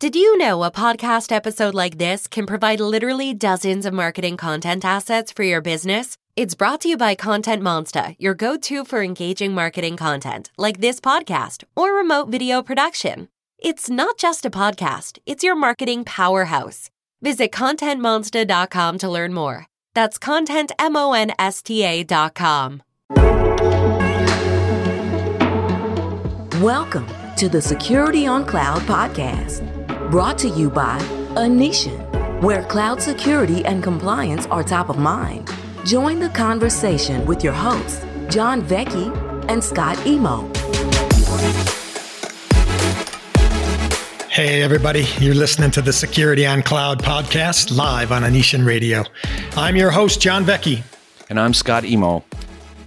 Did you know a podcast episode like this can provide literally dozens of marketing content assets for your business? It's brought to you by Content Monsta, your go to for engaging marketing content, like this podcast or remote video production. It's not just a podcast, it's your marketing powerhouse. Visit ContentMonsta.com to learn more. That's ContentMonsta.com. Welcome to the Security on Cloud podcast, brought to you by Onition, where cloud security and compliance are top of mind. Join the conversation with your hosts, John Vecchi and Scott Emo. Hey, everybody, you're listening to the Security on Cloud podcast live on Onition Radio. I'm your host, John Vecchi. And I'm Scott Emo.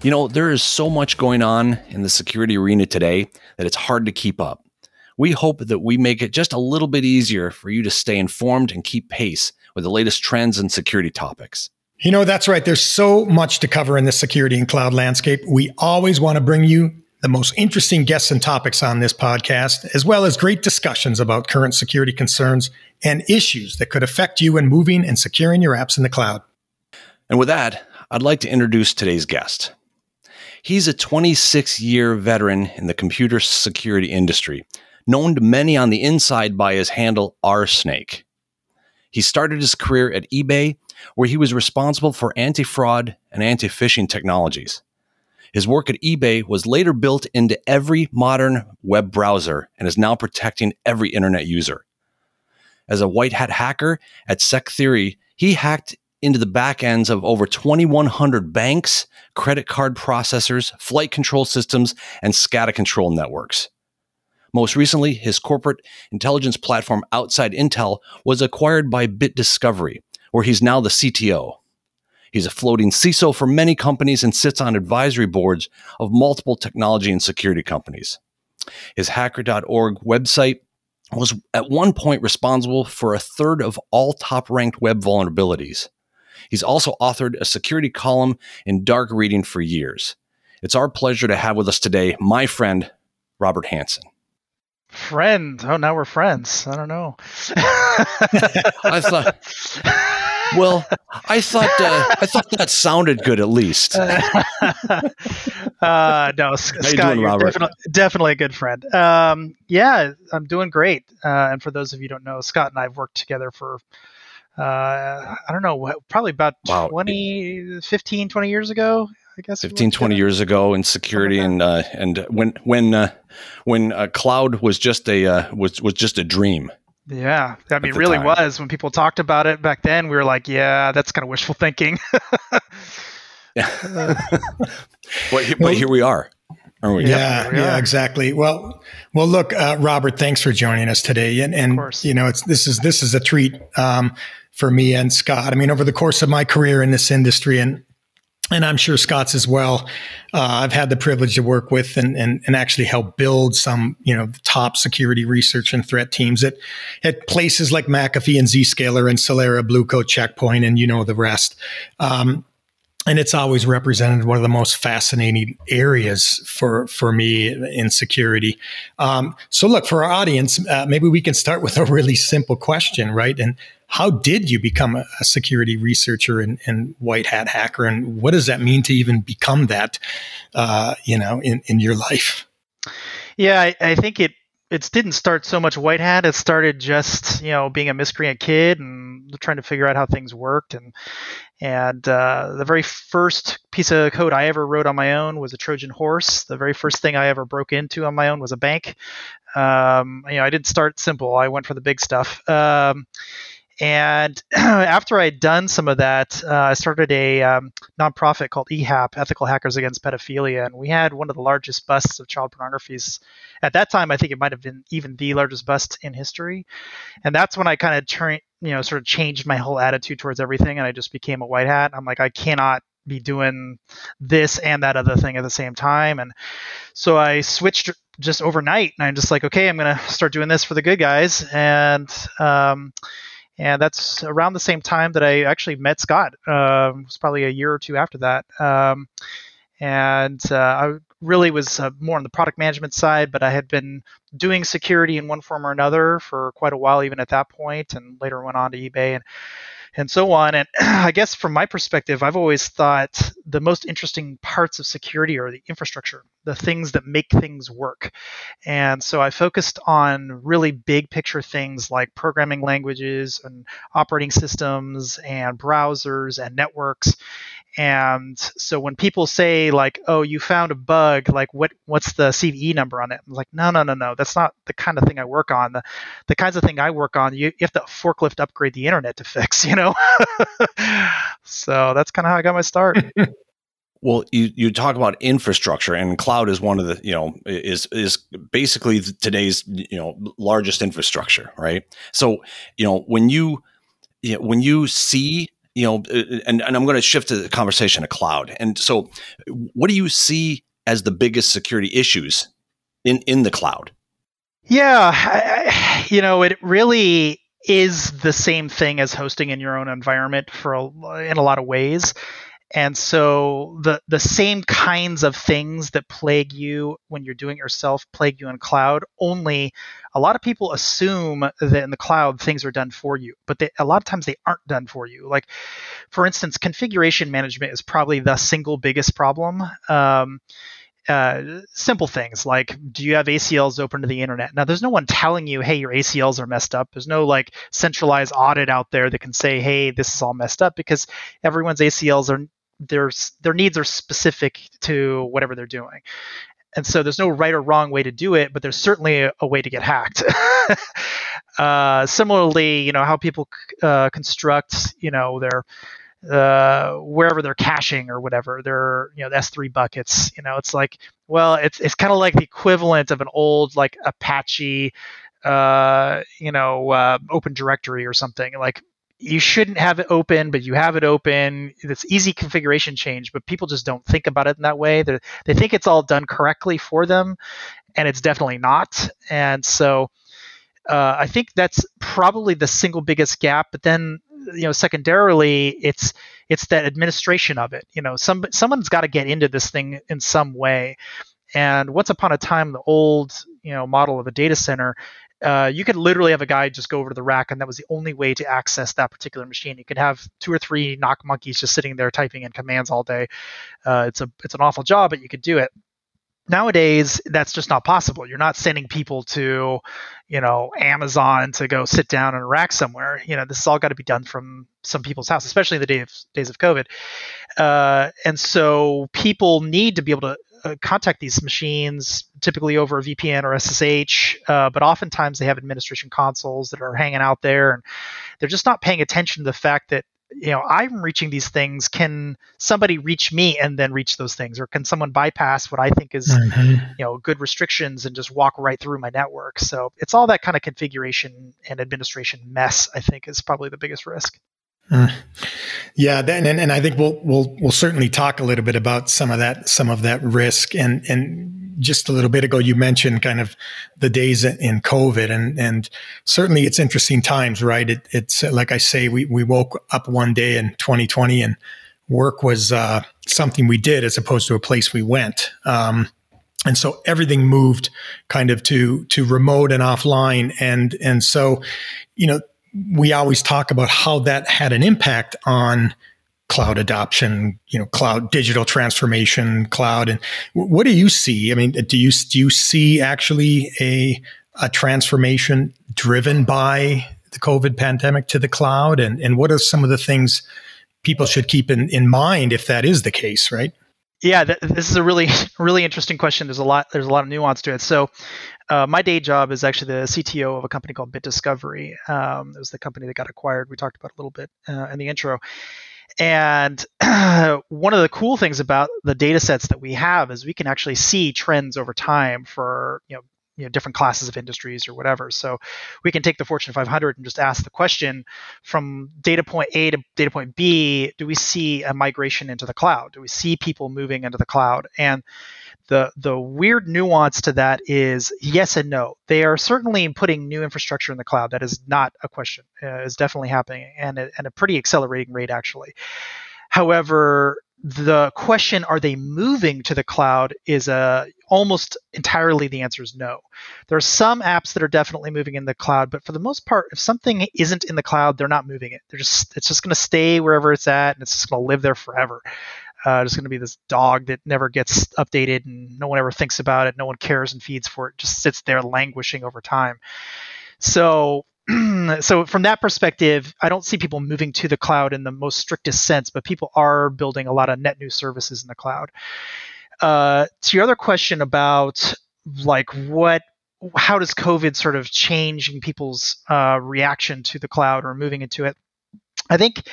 You know, there is so much going on in the security arena today that it's hard to keep up. We hope that we make it just a little bit easier for you to stay informed and keep pace with the latest trends and security topics. You know, that's right. There's so much to cover in the security and cloud landscape. We always want to bring you the most interesting guests and topics on this podcast, as well as great discussions about current security concerns and issues that could affect you in moving and securing your apps in the cloud. And with that, I'd like to introduce today's guest. He's a 26 year veteran in the computer security industry, known to many on the inside by his handle RSnake. He started his career at eBay, where he was responsible for anti fraud and anti phishing technologies. His work at eBay was later built into every modern web browser and is now protecting every internet user. As a white hat hacker at SecTheory, he hacked into the back ends of over 2,100 banks, credit card processors, flight control systems, and SCADA control networks. Most recently, his corporate intelligence platform Outside Intel was acquired by Bit Discovery, where he's now the CTO. He's a floating CISO for many companies and sits on advisory boards of multiple technology and security companies. His hacker.org website was at one point responsible for a third of all top ranked web vulnerabilities. He's also authored a security column in Dark Reading for years. It's our pleasure to have with us today my friend, Robert Hansen. Friend. Oh, now we're friends. I don't know. I thought. Well, I thought uh, I thought that sounded good at least. uh, no, Scott, you Robert? Definitely, definitely, a good friend. Um, yeah, I'm doing great. Uh, and for those of you who don't know, Scott and I have worked together for uh, I don't know, probably about wow. 20, 15, 20 years ago. I guess 15, 20 years ago in security and uh, and when when uh, when uh, cloud was just a uh, was was just a dream. Yeah, I mean, really time. was when people talked about it back then. We were like, yeah, that's kind of wishful thinking. yeah, but, but here we are. Are we? Yeah, we yeah, exactly. Well, well, look, uh, Robert, thanks for joining us today, and and you know, it's this is this is a treat um, for me and Scott. I mean, over the course of my career in this industry, and and I'm sure Scott's as well. Uh, I've had the privilege to work with and, and, and actually help build some, you know, top security research and threat teams at, at places like McAfee and Zscaler and Celera, Blue Coat, Checkpoint, and you know the rest. Um, and it's always represented one of the most fascinating areas for for me in security. Um, so, look for our audience. Uh, maybe we can start with a really simple question, right? And how did you become a, security researcher and, and, white hat hacker, and what does that mean to even become that? Uh, you know, in in your life. Yeah, I, I think it it didn't start so much white hat. It started just you know being a miscreant kid and trying to figure out how things worked. And and uh, the very first piece of code I ever wrote on my own was a Trojan horse. The very first thing I ever broke into on my own was a bank. Um, you know, I didn't start simple. I went for the big stuff. Um, and after I'd done some of that, uh, I started a um, nonprofit called EHAP, Ethical Hackers Against Pedophilia, and we had one of the largest busts of child pornographies. At that time, I think it might have been even the largest bust in history. And that's when I kind of turned, you know, sort of changed my whole attitude towards everything, and I just became a white hat. I'm like, I cannot be doing this and that other thing at the same time. And so I switched just overnight, and I'm just like, okay, I'm gonna start doing this for the good guys, and um, and that's around the same time that I actually met Scott. Uh, it was probably a year or two after that. Um, and uh, I really was uh, more on the product management side, but I had been doing security in one form or another for quite a while, even at that point, and later went on to eBay and and so on. And I guess from my perspective, I've always thought the most interesting parts of security are the infrastructure, the things that make things work. And so I focused on really big picture things like programming languages and operating systems and browsers and networks. And so when people say like, "Oh, you found a bug," like what what's the CVE number on it? I'm like, no, no, no, no. That's not the kind of thing I work on. The the kinds of thing I work on, you, you have to forklift upgrade the internet to fix, you know. so that's kind of how I got my start. Well, you, you talk about infrastructure, and cloud is one of the you know is is basically today's you know largest infrastructure, right? So you know when you, you know, when you see you know, uh, uh, and, and I'm going to shift the conversation to cloud. And so, what do you see as the biggest security issues in in the cloud? Yeah, I, you know, it really is the same thing as hosting in your own environment for a, in a lot of ways. And so the the same kinds of things that plague you when you're doing it yourself plague you in cloud. Only a lot of people assume that in the cloud things are done for you, but they, a lot of times they aren't done for you. Like, for instance, configuration management is probably the single biggest problem. Um, uh, simple things like do you have ACLs open to the internet? Now, there's no one telling you, hey, your ACLs are messed up. There's no like centralized audit out there that can say, hey, this is all messed up because everyone's ACLs are their their needs are specific to whatever they're doing. And so there's no right or wrong way to do it but there's certainly a, a way to get hacked. Uh, similarly you know how people uh, construct you know their uh, wherever they're caching or whatever their you know the s3 buckets you know it's like well it's it's kind of like the equivalent of an old like apache uh, you know uh, open directory or something like you shouldn't have it open, but you have it open. It's easy configuration change, but people just don't think about it in that way. They they think it's all done correctly for them, and it's definitely not. And so, uh, I think that's probably the single biggest gap. But then, you know, secondarily, it's it's that administration of it. You know, some someone's got to get into this thing in some way. And once upon a time, the old you know model of a data center uh, you could literally have a guy just go over to the rack, and that was the only way to access that particular machine. You could have two or three NOC monkeys just sitting there typing in commands all day. Uh, it's a it's an awful job, but you could do it. Nowadays, that's just not possible. You're not sending people to, you know, Amazon to go sit down in a rack somewhere. You know, this has all got to be done from some people's house, especially in the day of, days of COVID. Uh, and so people need to be able to uh, contact these machines typically over a VPN or SSH, uh, but oftentimes they have administration consoles that are hanging out there, and they're just not paying attention to the fact that you know I'm reaching these things. Can somebody reach me and then reach those things, or can someone bypass what I think is mm-hmm. you know good restrictions and just walk right through my network? So it's all that kind of configuration and administration mess. I think is probably the biggest risk. Mm. Yeah, and, and I think we'll we'll we'll certainly talk a little bit about some of that some of that risk and and just a little bit ago you mentioned kind of the days in COVID and and certainly it's interesting times, right? It, it's like I say, we we woke up one day in 2020 and work was uh, something we did as opposed to a place we went. Um, and so everything moved kind of to to remote and offline and and so you know we always talk about how that had an impact on cloud adoption, you know, cloud digital transformation, cloud. And what do you see? I mean, do you do you see actually a a transformation driven by the COVID pandemic to the cloud? And and what are some of the things people should keep in, in mind if that is the case, right? Yeah, th- this is a really really interesting question. There's a lot there's a lot of nuance to it. So, uh, my day job is actually the CTO of a company called Bit Discovery. Um, it was the company that got acquired. We talked about a little bit uh, in the intro. And one of the cool things about the data sets that we have is we can actually see trends over time for you know you know different classes of industries or whatever. So we can take the Fortune 500 and just ask the question from data point A to data point B: Do we see a migration into the cloud? Do we see people moving into the cloud? And the the weird nuance to that is yes and no. They are certainly putting new infrastructure in the cloud. That is not a question. Uh, is definitely happening and at a pretty accelerating rate actually. However, the question, are they moving to the cloud, is a uh, almost entirely the answer is no. There are some apps that are definitely moving in the cloud, but for the most part, if something isn't in the cloud, they're not moving it. They're just it's just going to stay wherever it's at, and it's just going to live there forever. Uh, it's going to be this dog that never gets updated, and no one ever thinks about it. No one cares and feeds for it. it just sits there languishing over time. So so from that perspective, I don't see people moving to the cloud in the most strictest sense, but people are building a lot of net new services in the cloud. Uh, to your other question about like what how does COVID sort of changing people's uh, reaction to the cloud or moving into it? I think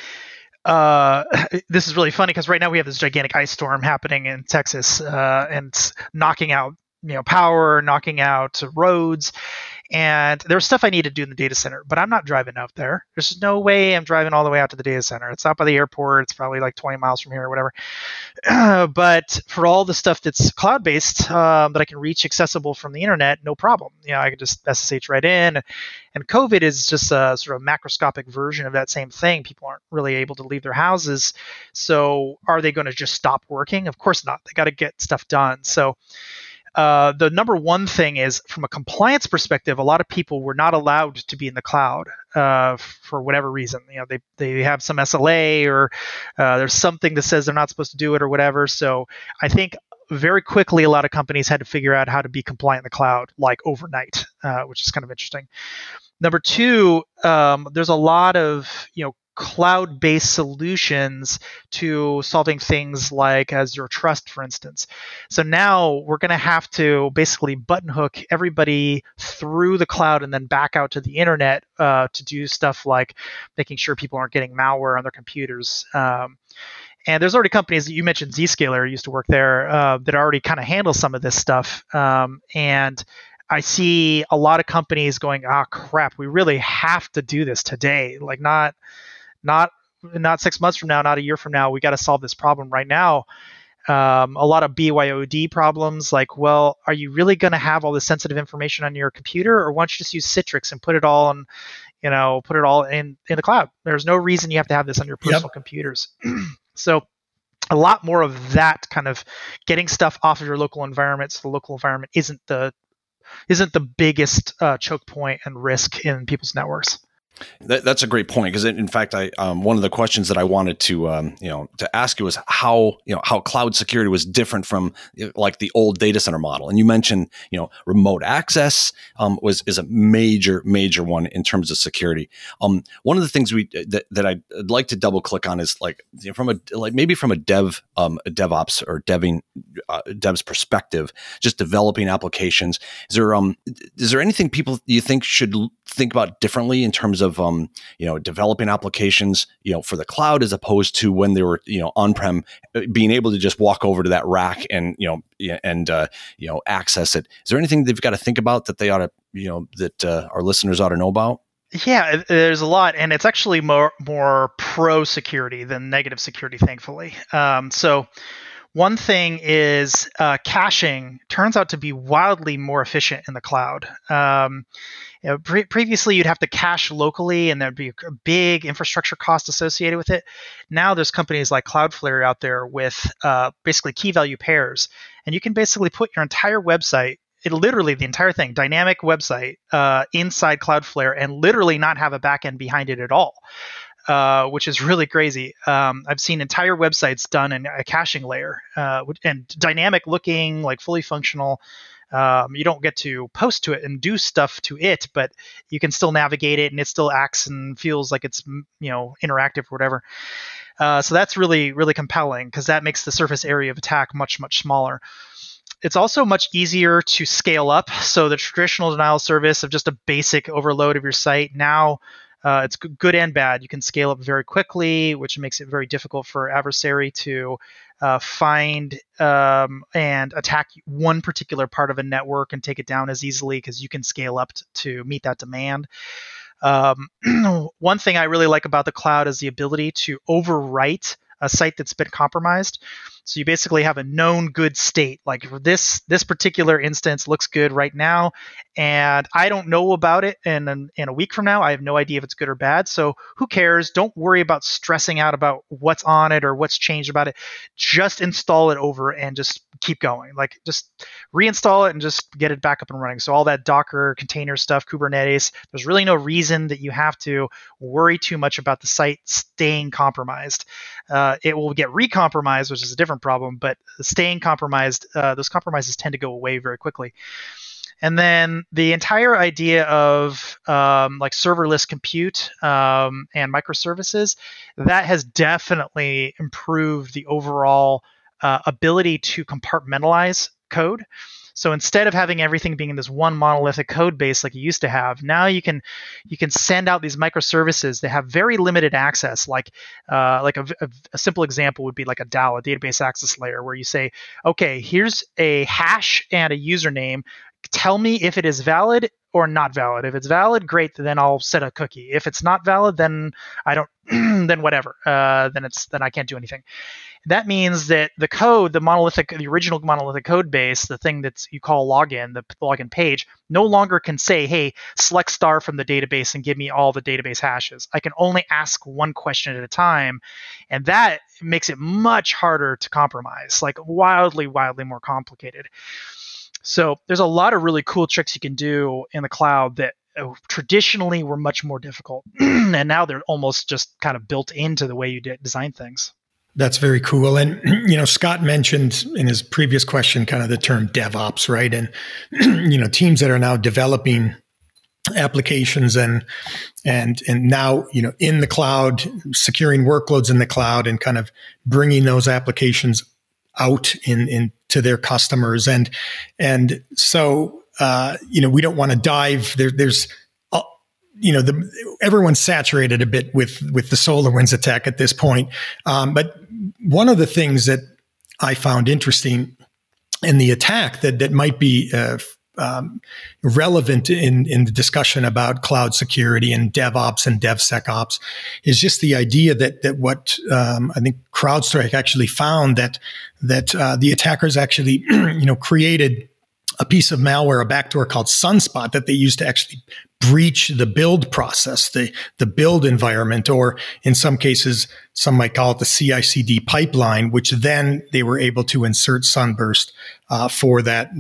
uh, this is really funny because right now we have this gigantic ice storm happening in Texas uh, and knocking out you know power, knocking out roads, and there's stuff I need to do in the data center, but I'm not driving out there. There's no way I'm driving all the way out to the data center. It's not by the airport. It's probably like 20 miles from here or whatever. but for all the stuff that's cloud based um, that I can reach accessible from the internet, no problem. You know, I can just SSH right in. And COVID is just a sort of macroscopic version of that same thing. People aren't really able to leave their houses. So are they going to just stop working? Of course not. They got to get stuff done. So uh, the number one thing is from a compliance perspective, a lot of people were not allowed to be in the cloud uh, for whatever reason. You know, they, they have some SLA or uh, there's something that says they're not supposed to do it or whatever. So I think very quickly a lot of companies had to figure out how to be compliant in the cloud like overnight, uh, which is kind of interesting. Number two, um, there's a lot of you know cloud based solutions to solving things like zero trust, for instance. So now we're going to have to basically button hook everybody through the cloud and then back out to the internet uh, to do stuff like making sure people aren't getting malware on their computers. Um, and there's already companies that you mentioned, Zscaler used to work there, uh, that already kind of handle some of this stuff. Um, and I see a lot of companies going, ah, crap, we really have to do this today. Like, not not not six months from now, not a year from now. We got to solve this problem right now. Um, a lot of BYOD problems, like, well, are you really going to have all this sensitive information on your computer, or why don't you just use Citrix and put it all on, you know, put it all in in the cloud? There's no reason you have to have this on your personal yep. computers. so, a lot more of that kind of getting stuff off of your local environment, so the local environment isn't the isn't the biggest uh, choke point and risk in people's networks. That, that's a great point because in fact, I um, one of the questions that I wanted to um, you know to ask you was how you know how cloud security was different from like the old data center model. And you mentioned you know remote access um, was is a major major one in terms of security. Um, one of the things we that, that I'd like to double click on is like you know, from a like maybe from a dev um, a DevOps or deving uh, dev's perspective, just developing applications. Is there um is there anything people you think should think about differently in terms of um, you know developing applications you know for the cloud as opposed to when they were you know on prem uh, being able to just walk over to that rack and you know and uh, you know access it is there anything they've got to think about that they ought to you know that uh, our listeners ought to know about yeah, there's a lot, and it's actually more more pro security than negative security, thankfully. Um, so, one thing is uh, caching turns out to be wildly more efficient in the cloud. Um, you know, pre- previously, you'd have to cache locally, and there'd be a big infrastructure cost associated with it. Now, there's companies like Cloudflare out there with uh, basically key value pairs, and you can basically put your entire website it literally the entire thing dynamic website uh, inside cloudflare and literally not have a backend behind it at all uh, which is really crazy um, i've seen entire websites done in a caching layer uh, and dynamic looking like fully functional um, you don't get to post to it and do stuff to it, but you can still navigate it and it still acts and feels like it's you know interactive or whatever. Uh, so that's really really compelling because that makes the surface area of attack much much smaller. It's also much easier to scale up. So the traditional denial service of just a basic overload of your site now uh, it's good and bad. You can scale up very quickly, which makes it very difficult for adversary to uh, find um, and attack one particular part of a network and take it down as easily because you can scale up t- to meet that demand. Um, one thing I really like about the cloud is the ability to overwrite a site that's been compromised. So you basically have a known good state. Like this this particular instance looks good right now, and I don't know about it in in a week from now. I have no idea if it's good or bad. So who cares? Don't worry about stressing out about what's on it or what's changed about it. Just install it over and just keep going. Like just reinstall it and just get it back up and running. So all that Docker container stuff, Kubernetes, there's really no reason that you have to worry too much about the site staying compromised. Uh, it will get recompromised, which is a different problem, but staying compromised, uh, those compromises tend to go away very quickly. And then the entire idea of um, like serverless compute um, and microservices, that has definitely improved the overall uh, ability to compartmentalize code. So instead of having everything being in this one monolithic code base like you used to have, now you can you can send out these microservices that have very limited access. Like uh, like a, a, a, simple example would be like a DAL, a database access layer, where you say, okay, here's a hash and a username. Tell me if it is valid or not valid. If it's valid, great. Then I'll set a cookie. If it's not valid, then I don't. then whatever. Uh, then it's then I can't do anything. That means that the code, the monolithic, the original monolithic code base, the thing that you call login, the login page, no longer can say, hey, select star from the database and give me all the database hashes. I can only ask one question at a time. And that makes it much harder to compromise, like wildly, wildly more complicated. So there's a lot of really cool tricks you can do in the cloud that uh, traditionally were much more difficult. and now they're almost just kind of built into the way you design things. That's very cool. And, you know, Scott mentioned in his previous question kind of the term DevOps, right? And, you know, teams that are now developing applications and and and now you know in the cloud securing workloads in the cloud and kind of bringing those applications out in in to their customers and and so uh, you know we don't want to dive there there's you know, the, everyone's saturated a bit with with the SolarWinds attack at this point. Um, but one of the things that I found interesting in the attack that that might be uh, um, relevant in in the discussion about cloud security and DevOps and DevSecOps is just the idea that that what um, I think CrowdStrike actually found that that uh, the attackers actually you know created a piece of malware, a backdoor called Sunspot that they used to actually breach the build process, the, the build environment, or in some cases, some might call it the CI/CD pipeline, which then they were able to insert Sunburst uh, for that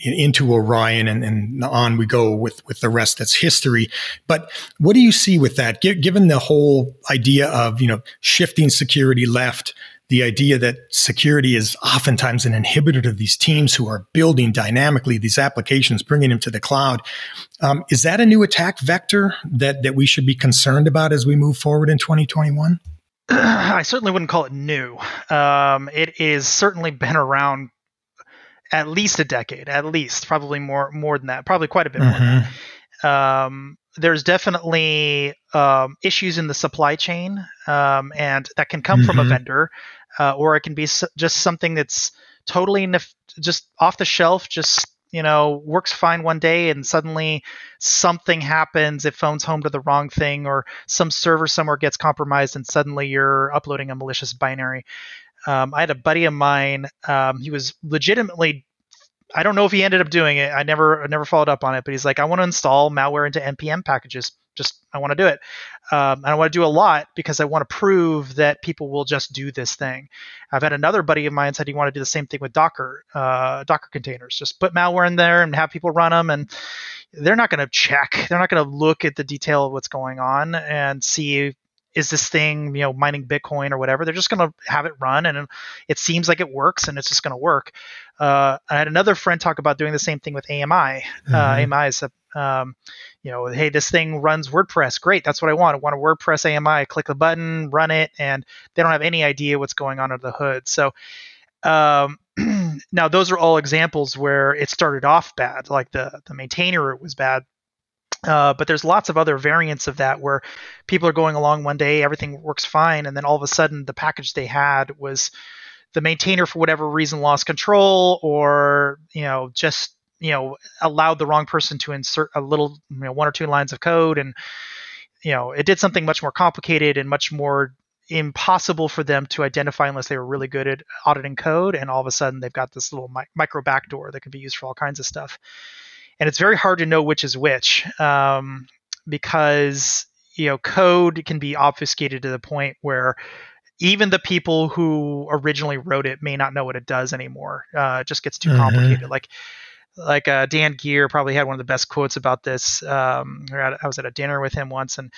into Orion and, and, on we go with, with the rest that's history. But what do you see with that? given the whole idea of, you know, shifting security left, the idea that security is oftentimes an inhibitor to these teams who are building dynamically these applications, bringing them to the cloud. Um, is that a new attack vector that, that we should be concerned about as we move forward in 2021? I certainly wouldn't call it new. Um, it is certainly been around at least a decade, at least probably more more than that, probably quite a bit mm-hmm. more. Um, there's definitely um, issues in the supply chain, um, and that can come mm-hmm. from a mm-hmm. vendor uh, or it can be just something that's totally nef- just off the shelf, just you know works fine one day and suddenly something happens it phones home to the wrong thing or some server somewhere gets compromised and suddenly you're uploading a malicious binary um, i had a buddy of mine um, he was legitimately i don't know if he ended up doing it i never I never followed up on it but he's like i want to install malware into npm packages just I want to do it. Um, and I want to do a lot because I want to prove that people will just do this thing. I've had another buddy of mine said he wanted to do the same thing with Docker, uh, Docker containers. Just put malware in there and have people run them, and they're not going to check. They're not going to look at the detail of what's going on and see is this thing you know mining bitcoin or whatever they're just going to have it run and it seems like it works and it's just going to work uh, i had another friend talk about doing the same thing with ami uh, mm-hmm. uh, ami is a um, you know, hey, this thing runs WordPress. Great, that's what I want. I want a WordPress AMI. Click the button, run it, and they don't have any idea what's going on under the hood. So um, now those are all examples where it started off bad, like the the maintainer was bad. Uh, but there's lots of other variants of that where people are going along one day, everything works fine, and then all of a sudden the package they had was the maintainer for whatever reason lost control or you know just you know allowed the wrong person to insert a little you know one or two lines of code and you know it did something much more complicated and much more impossible for them to identify unless they were really good at auditing code. And all of a sudden, they've got this little mi- micro backdoor that can be used for all kinds of stuff. And it's very hard to know which is which um, because you know code can be obfuscated to the point where even the people who originally wrote it may not know what it does anymore. Uh, it just gets too mm-hmm. complicated. Like like uh, Dan Geer probably had one of the best quotes about this. Um, I was at a dinner with him once, and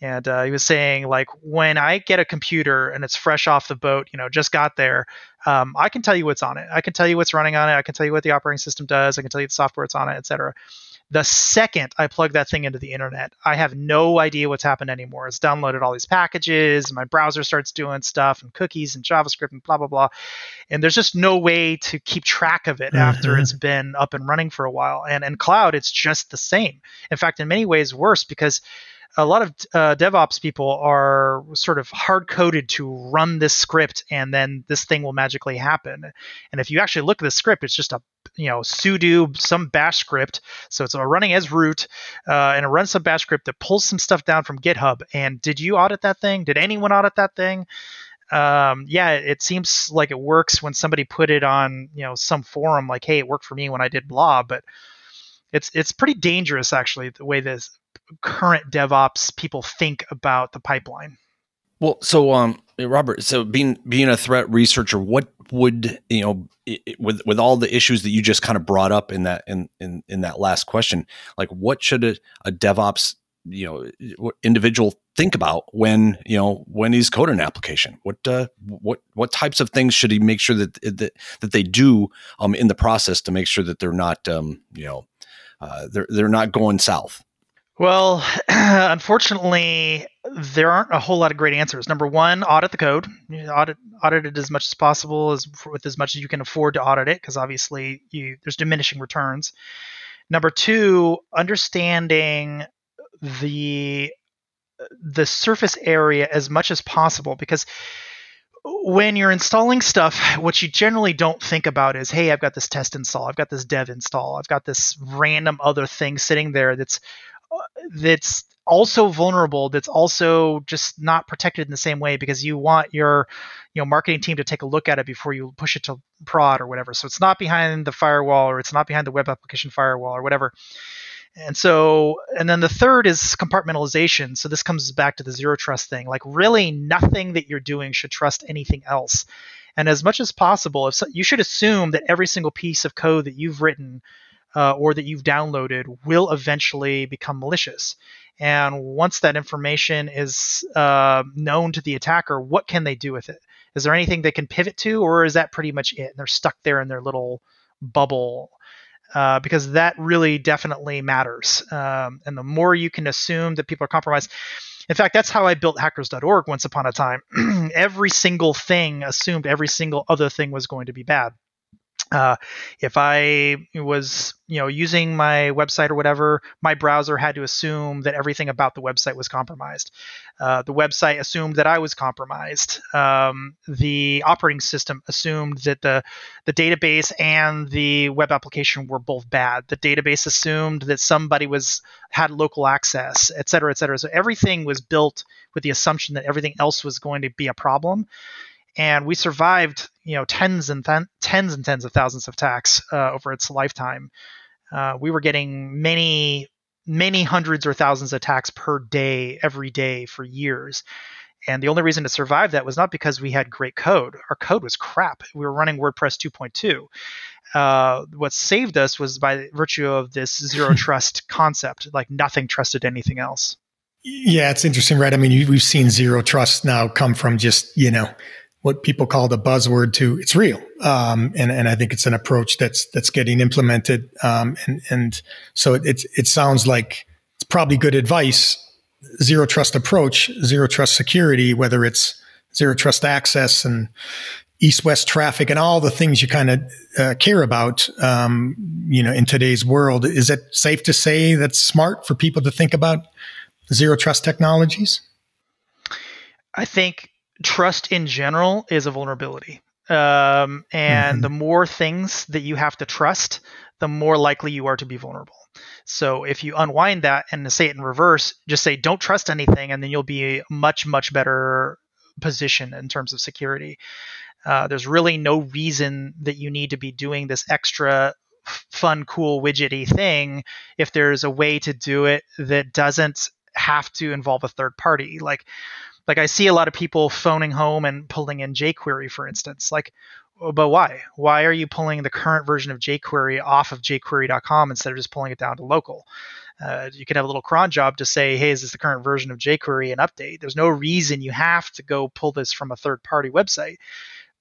and uh, he was saying like when I get a computer and it's fresh off the boat, you know, just got there, um, I can tell you what's on it. I can tell you what's running on it. I can tell you what the operating system does. I can tell you the software it's on it, etc. The second I plug that thing into the internet, I have no idea what's happened anymore. It's downloaded all these packages, my browser starts doing stuff and cookies and JavaScript and blah blah blah. And there's just no way to keep track of it mm-hmm. after it's been up and running for a while. And in cloud, it's just the same. In fact, in many ways worse because a lot of uh, DevOps people are sort of hard coded to run this script and then this thing will magically happen. And if you actually look at the script, it's just a you know sudo some bash script. So it's running as root uh, and it runs some bash script that pulls some stuff down from GitHub. And did you audit that thing? Did anyone audit that thing? Um, yeah, it seems like it works when somebody put it on you know some forum like, hey, it worked for me when I did blah, but it's it's pretty dangerous actually the way this current DevOps people think about the pipeline. Well, so um, Robert, so being being a threat researcher, what would you know it, with with all the issues that you just kind of brought up in that in in, in that last question, like what should a, a DevOps you know individual think about when you know when he's coding an application? What uh, what what types of things should he make sure that that that they do um, in the process to make sure that they're not um, you know uh, they're they're not going south? Well, unfortunately, there aren't a whole lot of great answers. Number one, audit the code. audit audit it as much as possible, as with as much as you can afford to audit it, because obviously you, there's diminishing returns. Number two, understanding the the surface area as much as possible, because when you're installing stuff, what you generally don't think about is, hey, I've got this test install, I've got this dev install, I've got this random other thing sitting there that's that's also vulnerable that's also just not protected in the same way because you want your you know marketing team to take a look at it before you push it to prod or whatever. So it's not behind the firewall or it's not behind the web application firewall or whatever. And so and then the third is compartmentalization. So this comes back to the zero trust thing. Like really nothing that you're doing should trust anything else. And as much as possible if so, you should assume that every single piece of code that you've written uh, or that you've downloaded will eventually become malicious. And once that information is uh, known to the attacker, what can they do with it? Is there anything they can pivot to, or is that pretty much it? And they're stuck there in their little bubble. Uh, because that really definitely matters. Um, and the more you can assume that people are compromised, in fact, that's how I built hackers.org once upon a time. every single thing assumed every single other thing was going to be bad. Uh, if I was, you know, using my website or whatever, my browser had to assume that everything about the website was compromised. Uh, the website assumed that I was compromised. Um, the operating system assumed that the the database and the web application were both bad. The database assumed that somebody was had local access, et cetera, et cetera. So everything was built with the assumption that everything else was going to be a problem and we survived you know tens and th- tens and tens of thousands of attacks uh, over its lifetime. Uh, we were getting many many hundreds or thousands of attacks per day every day for years. And the only reason to survive that was not because we had great code. Our code was crap. We were running WordPress 2.2. Uh, what saved us was by virtue of this zero trust concept. Like nothing trusted anything else. Yeah, it's interesting, right? I mean, you, we've seen zero trust now come from just you know what people call the buzzword to it's real. Um, and, and I think it's an approach that's, that's getting implemented. Um, and, and so it, it, it sounds like it's probably good advice. Zero trust approach, zero trust security, whether it's zero trust access and east west traffic and all the things you kind of uh, care about, um, you know, in today's world. Is it safe to say that's smart for people to think about zero trust technologies? I think trust in general is a vulnerability. Um, and mm-hmm. the more things that you have to trust, the more likely you are to be vulnerable. So if you unwind that and say it in reverse, just say don't trust anything, and then you'll be much much better position in terms of security. Uh, there's really no reason that you need to be doing this extra fun, cool, widgety thing if there's a way to do it that doesn't have to involve a third party. Like, like I see a lot of people phoning home and pulling in jQuery, for instance. Like, oh, but why? Why are you pulling the current version of jQuery off of jQuery.com instead of just pulling it down to local? Uh, you can have a little cron job to say, hey, is this the current version of jQuery and update? There's no reason you have to go pull this from a third party website.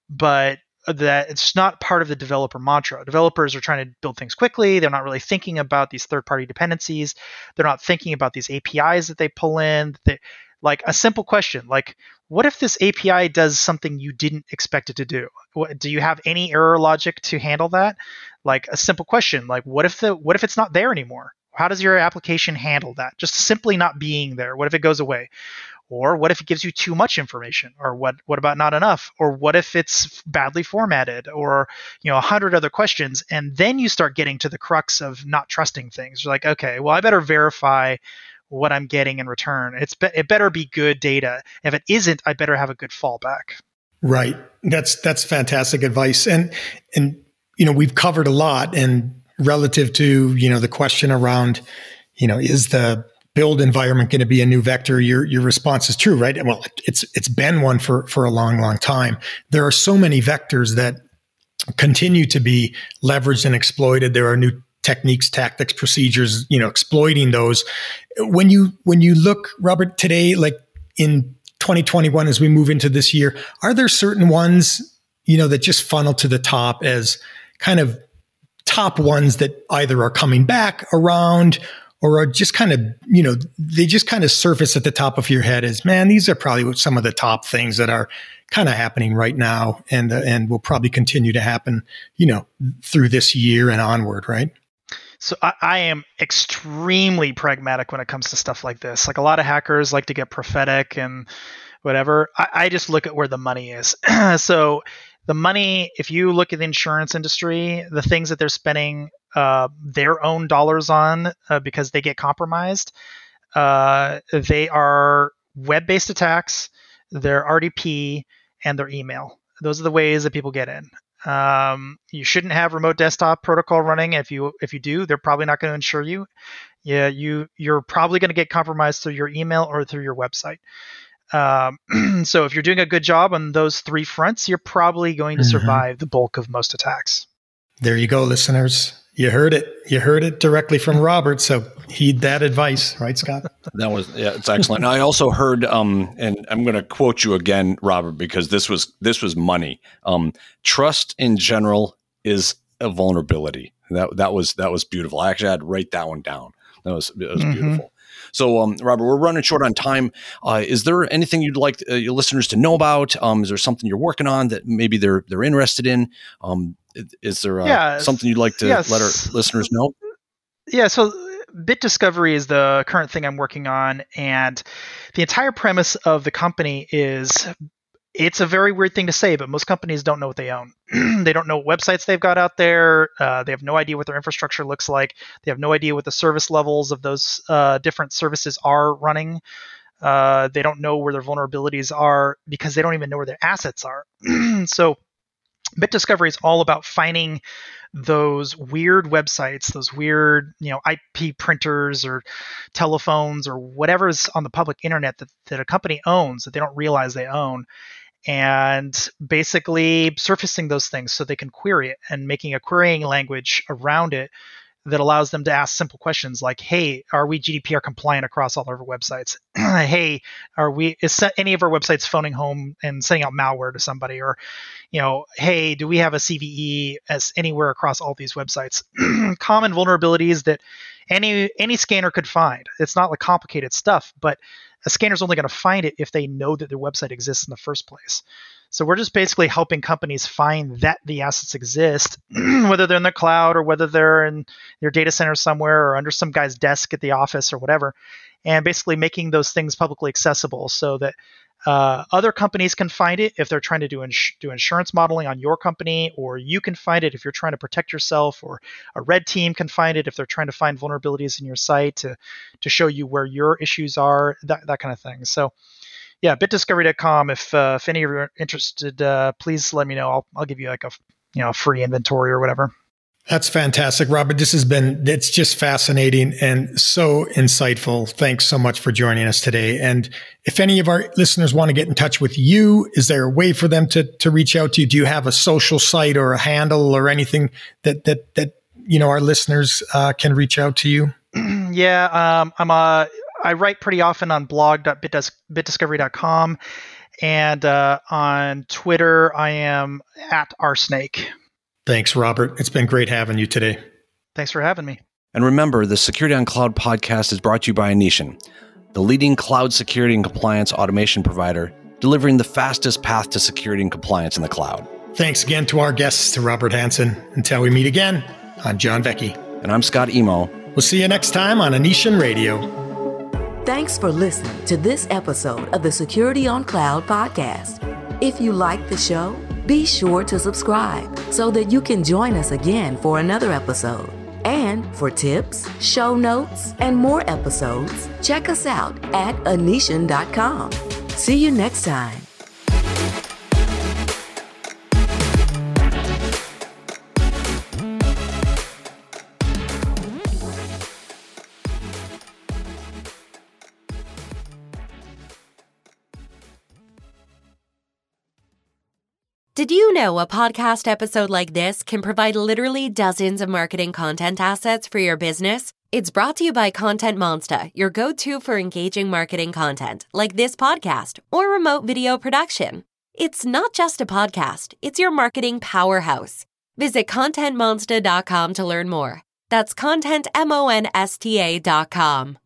But that it's not part of the developer mantra. Developers are trying to build things quickly. They're not really thinking about these third party dependencies. They're not thinking about these APIs that they pull in. They, like a simple question like, what if this API does something you didn't expect it to do? What, do you have any error logic to handle that? Like a simple question like, what if the what if it's not there anymore? How does your application handle that? Just simply not being there. What if it goes away? Or what if it gives you too much information? Or what what about not enough? Or what if it's badly formatted? Or you know a hundred other questions, and then you start getting to the crux of not trusting things. You're like, okay, well I better verify what I'm getting in return. It's be- it better be good data. If it isn't, I better have a good fallback. Right. That's that's fantastic advice. And and you know we've covered a lot and relative to you know the question around you know is the build environment going to be a new vector? Your your response is true, right? Well, it's it's been one for for a long, long time. There are so many vectors that continue to be leveraged and exploited. There are new techniques, tactics, procedures, you know, exploiting those. When you when you look, Robert, today, like in 2021, as we move into this year, are there certain ones, you know, that just funnel to the top as kind of top ones that either are coming back around or are just kind of, you know, they just kind of surface at the top of your head as, man, these are probably some of the top things that are kind of happening right now and, uh, and will probably continue to happen, you know, through this year and onward, right? So I, I, am extremely pragmatic when it comes to stuff like this. Like a lot of hackers like to get prophetic and whatever. I, I just look at where the money is. so the money, if you look at the insurance industry, the things that they're spending uh, their own dollars on uh, because they get compromised. Uh, they are web-based attacks, their RDP, and their email. Those are the ways that people get in. Um, you shouldn't have remote desktop protocol running. If you if you do, they're probably not going to insure you. Yeah, you you're probably going to get compromised through your email or through your website. Um, so if you're doing a good job on those three fronts, you're probably going to mm-hmm. survive the bulk of most attacks. There you go, listeners. You heard it. You heard it directly from Robert. So heed that advice, right, Scott? That was yeah, it's excellent. I also heard, um, and I'm going to quote you again, Robert, because this was this was money. Um, trust in general is a vulnerability. That that was that was beautiful. I actually had to write that one down. That was that was mm-hmm. beautiful. So, um, Robert, we're running short on time. Uh, is there anything you'd like uh, your listeners to know about? Um, is there something you're working on that maybe they're they're interested in? Um, is there uh, yeah, something you'd like to yes. let our listeners know? Yeah, so Bit Discovery is the current thing I'm working on, and the entire premise of the company is it's a very weird thing to say, but most companies don't know what they own. they don't know what websites they've got out there. Uh, they have no idea what their infrastructure looks like. They have no idea what the service levels of those uh, different services are running. Uh, they don't know where their vulnerabilities are because they don't even know where their assets are. so Bit Discovery is all about finding those weird websites, those weird, you know, IP printers or telephones or whatever's on the public internet that, that a company owns that they don't realize they own, and basically surfacing those things so they can query it and making a querying language around it that allows them to ask simple questions like, "Hey, are we GDPR compliant across all of our websites? hey, are we is any of our websites phoning home and sending out malware to somebody? Or, you know, hey, do we have a CVE as anywhere across all these websites? Common vulnerabilities that any any scanner could find. It's not like complicated stuff, but a scanner's only going to find it if they know that their website exists in the first place. So we're just basically helping companies find that the assets exist, whether they're in the cloud or whether they're in their data center somewhere or under some guy's desk at the office or whatever, and basically making those things publicly accessible so that uh, other companies can find it if they're trying to do, ins- do insurance modeling on your company, or you can find it if you're trying to protect yourself, or a red team can find it if they're trying to find vulnerabilities in your site to, to show you where your issues are, that, that kind of thing. So yeah, bitdiscovery.com. If uh, if any of you are interested, uh, please let me know. I'll I'll give you like a you know free inventory or whatever. That's fantastic, Robert. This has been, it's just fascinating and so insightful. Thanks so much for joining us today. And if any of our listeners want to get in touch with you, is there a way for them to, to reach out to you? Do you have a social site or a handle or anything that, that, that, you know, our listeners uh, can reach out to you? yeah. Um, I'm a, I write pretty often on blog.bitdiscovery.com and uh, on Twitter, I am at rsnake. Thanks, Robert. It's been great having you today. Thanks for having me. And remember, the Security on Cloud podcast is brought to you by Anitian, the leading cloud security and compliance automation provider, delivering the fastest path to security and compliance in the cloud. Thanks again to our guests, to Robert Hansen. Until we meet again, I'm John Vecchi. And I'm Scott Emo. We'll see you next time on Anitian Radio. Thanks for listening to this episode of the Security on Cloud podcast. If you like the show, be sure to subscribe so that you can join us again for another episode. And for tips, show notes, and more episodes, check us out at Anitian.com. See you next time. Know a podcast episode like this can provide literally dozens of marketing content assets for your business? It's brought to you by Content Monsta, your go to for engaging marketing content, like this podcast or remote video production. It's not just a podcast, it's your marketing powerhouse. Visit ContentMonsta.com to learn more. That's ContentMonsta.com.